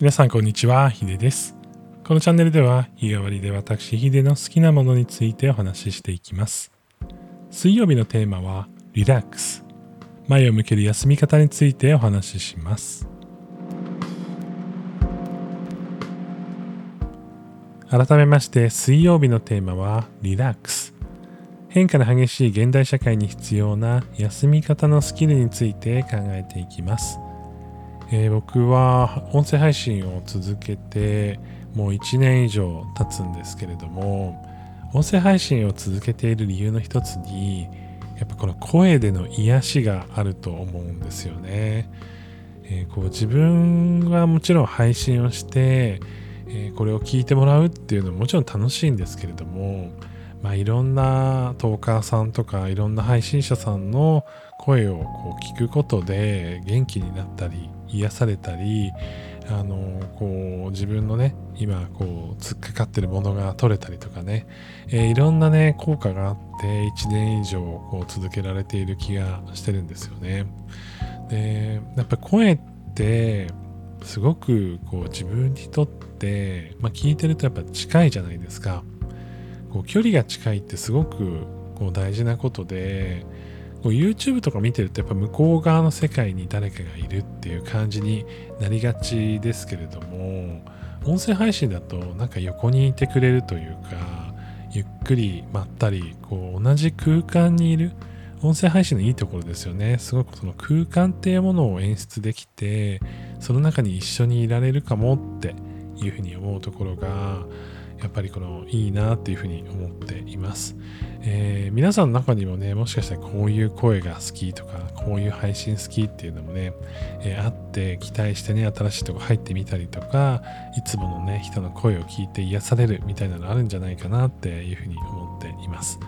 皆さんこんにちは、ヒデです。このチャンネルでは日替わりで私ヒデの好きなものについてお話ししていきます。水曜日のテーマはリラックス。前を向ける休み方についてお話しします。改めまして水曜日のテーマはリラックス。変化の激しい現代社会に必要な休み方のスキルについて考えていきます。えー、僕は音声配信を続けてもう1年以上経つんですけれども音声配信を続けている理由の一つにやっぱこの声での癒しがあると思うんですよね。えー、こう自分はもちろん配信をして、えー、これを聞いてもらうっていうのはもちろん楽しいんですけれどもまあ、いろんなトーカーさんとかいろんな配信者さんの声をこう聞くことで元気になったり癒されたりあのこう自分のね今こう突っかかってるものが取れたりとかね、えー、いろんなね効果があって1年以上こう続けられている気がしてるんですよね。でやっぱ声ってすごくこう自分にとって、まあ、聞いてるとやっぱ近いじゃないですか。こう距離が近いってすごくこう大事なことでこう YouTube とか見てるとやっぱ向こう側の世界に誰かがいるっていう感じになりがちですけれども音声配信だとなんか横にいてくれるというかゆっくりまったりこう同じ空間にいる音声配信のいいところですよね。すごくその空間っていうものを演出できてその中に一緒にいられるかもっていうふうに思うところがやっぱりこのいいなっていうふうに思っています、えー、皆さんの中にもねもしかしたらこういう声が好きとかこういう配信好きっていうのもね、えー、あって期待してね新しいとこ入ってみたりとかいつものね人の声を聞いて癒されるみたいなのあるんじゃないかなっていうふうに思っています、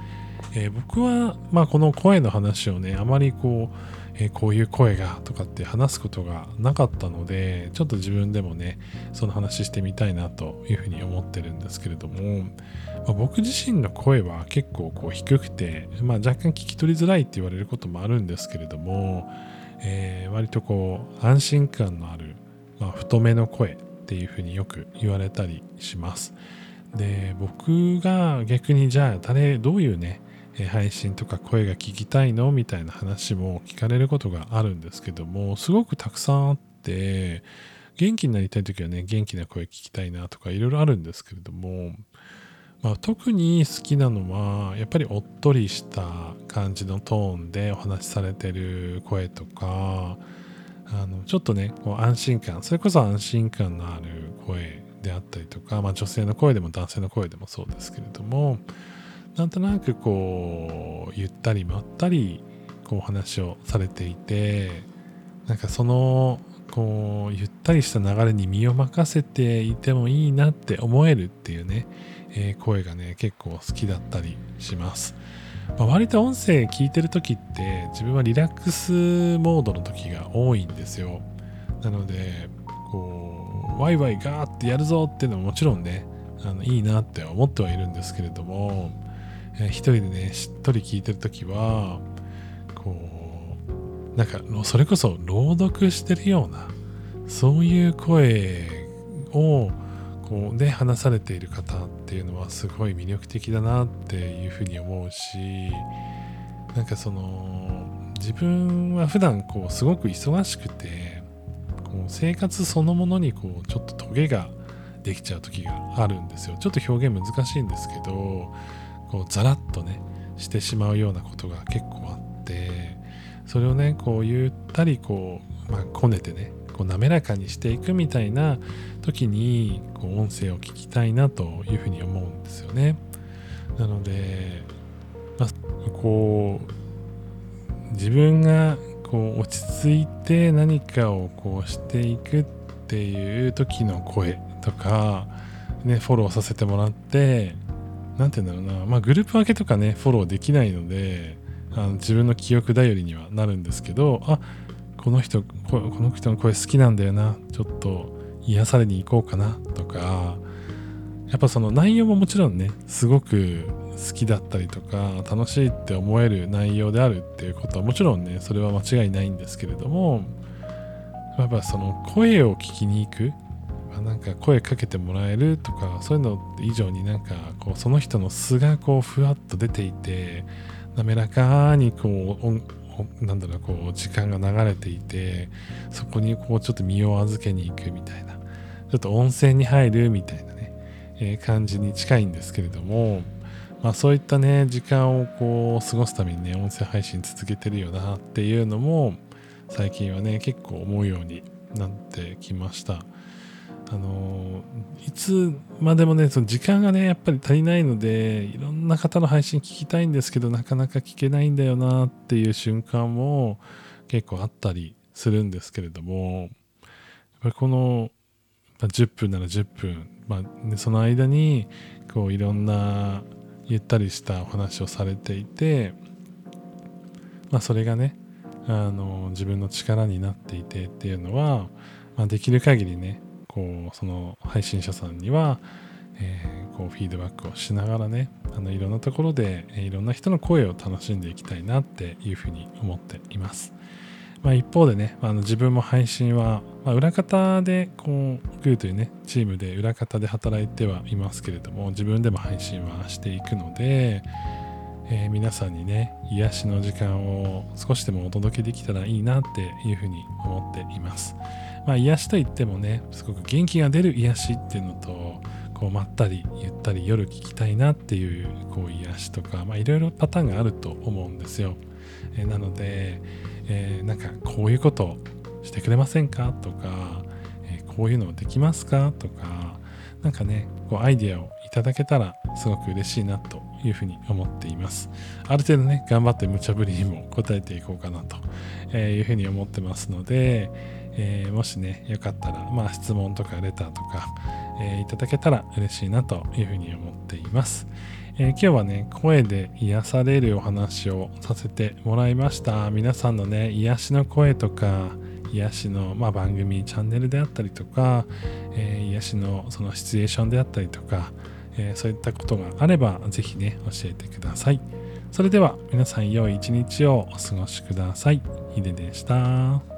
えー、僕はまあこの声の話をねあまりこうえー、こういう声がとかって話すことがなかったのでちょっと自分でもねその話してみたいなというふうに思ってるんですけれども、まあ、僕自身の声は結構こう低くて、まあ、若干聞き取りづらいって言われることもあるんですけれども、えー、割とこう安心感のある、まあ、太めの声っていうふうによく言われたりします。で僕が逆にじゃあ誰どういうね配信とか声が聞きたいの？みたいな話も聞かれることがあるんですけどもすごくたくさんあって元気になりたい時はね元気な声聞きたいなとかいろいろあるんですけれども、まあ、特に好きなのはやっぱりおっとりした感じのトーンでお話しされてる声とかあのちょっとねこう安心感それこそ安心感のある声であったりとか、まあ、女性の声でも男性の声でもそうですけれどもなんとなくこうゆったりまったりこう話をされていてなんかそのこうゆったりした流れに身を任せていてもいいなって思えるっていうね、えー、声がね結構好きだったりします、まあ、割と音声聞いてる時って自分はリラックスモードの時が多いんですよ。なのでこうワイワイガーってやるぞっていうのももちろんねあのいいなって思ってはいるんですけれどもえー、一人でねしっとり聞いてる時はこうなんかそれこそ朗読してるようなそういう声をこうで話されている方っていうのはすごい魅力的だなっていうふうに思うしなんかその自分は普段こうすごく忙しくてこう生活そのものにこうちょっとトゲができちゃう時があるんですよ。ちょっと表現難しいんですけどこうザラッとねしてしまうようなことが結構あってそれをねこうゆったりこう、まあ、こねてねこう滑らかにしていくみたいな時にこう音声を聞きたいなというふうに思うんですよね。なので、まあ、こう自分がこう落ち着いて何かをこうしていくっていう時の声とか、ね、フォローさせてもらって何て言うんだろうな、まあ、グループ分けとかね、フォローできないので、あの自分の記憶頼りにはなるんですけど、あこの人、この人の声好きなんだよな、ちょっと癒されに行こうかな。とか、やっぱその内容ももちろんね、すごく好きだったりとか、楽しいって思える内容であるっていうことはもちろんね、それは間違いないんですけれども、やっぱその声を聞きに行く、なんか声かけてもらえるとかそういうの以上になんかこうその人の素がこうふわっと出ていて滑らかにこうなんだろうこう時間が流れていてそこにこうちょっと身を預けに行くみたいなちょっと温泉に入るみたいなね、えー、感じに近いんですけれどもまあそういったね時間をこう過ごすためにね音声配信続けてるよなっていうのも最近はね結構思うようになってきました。あのいつまでもねその時間がねやっぱり足りないのでいろんな方の配信聞きたいんですけどなかなか聞けないんだよなっていう瞬間も結構あったりするんですけれどもやっぱりこの、ま、10分なら10分、まあね、その間にこういろんなゆったりしたお話をされていて、まあ、それがねあの自分の力になっていてっていうのは、まあ、できる限りねこうその配信者さんには、えー、こうフィードバックをしながらねあのいろんなところで、いろんな人の声を楽しんでいきたいなっていうふうに思っています。まあ、一方でね、あの自分も配信は、まあ、裏方でこうグーというねチームで裏方で働いてはいますけれども自分でも配信はしていくので、えー、皆さんにね癒しの時間を少しでもお届けできたらいいなっていうふうに思っています。まあ、癒しといってもねすごく元気が出る癒しっていうのとこうまったりゆったり夜聞きたいなっていうこう癒しとかいろいろパターンがあると思うんですよ。えー、なので、えー、なんかこういうことしてくれませんかとか、えー、こういうのできますかとかなんかねこうアイディアをいただけたらすごく嬉しいなというふうに思っています。ある程度ね頑張って無茶ぶりにも答えていこうかなというふうに思ってますので、えー、もしね、よかったら、まあ、質問とかレターとか、えー、いただけたら嬉しいなというふうに思っています。えー、今日はね、声で癒されるお話をさせてもらいました。皆さんのね、癒しの声とか、癒しの、まあ、番組、チャンネルであったりとか、えー、癒しのそのシチュエーションであったりとか、えー、そういったことがあれば、ぜひね、教えてください。それでは皆さん良い一日をお過ごしください。ヒデでした。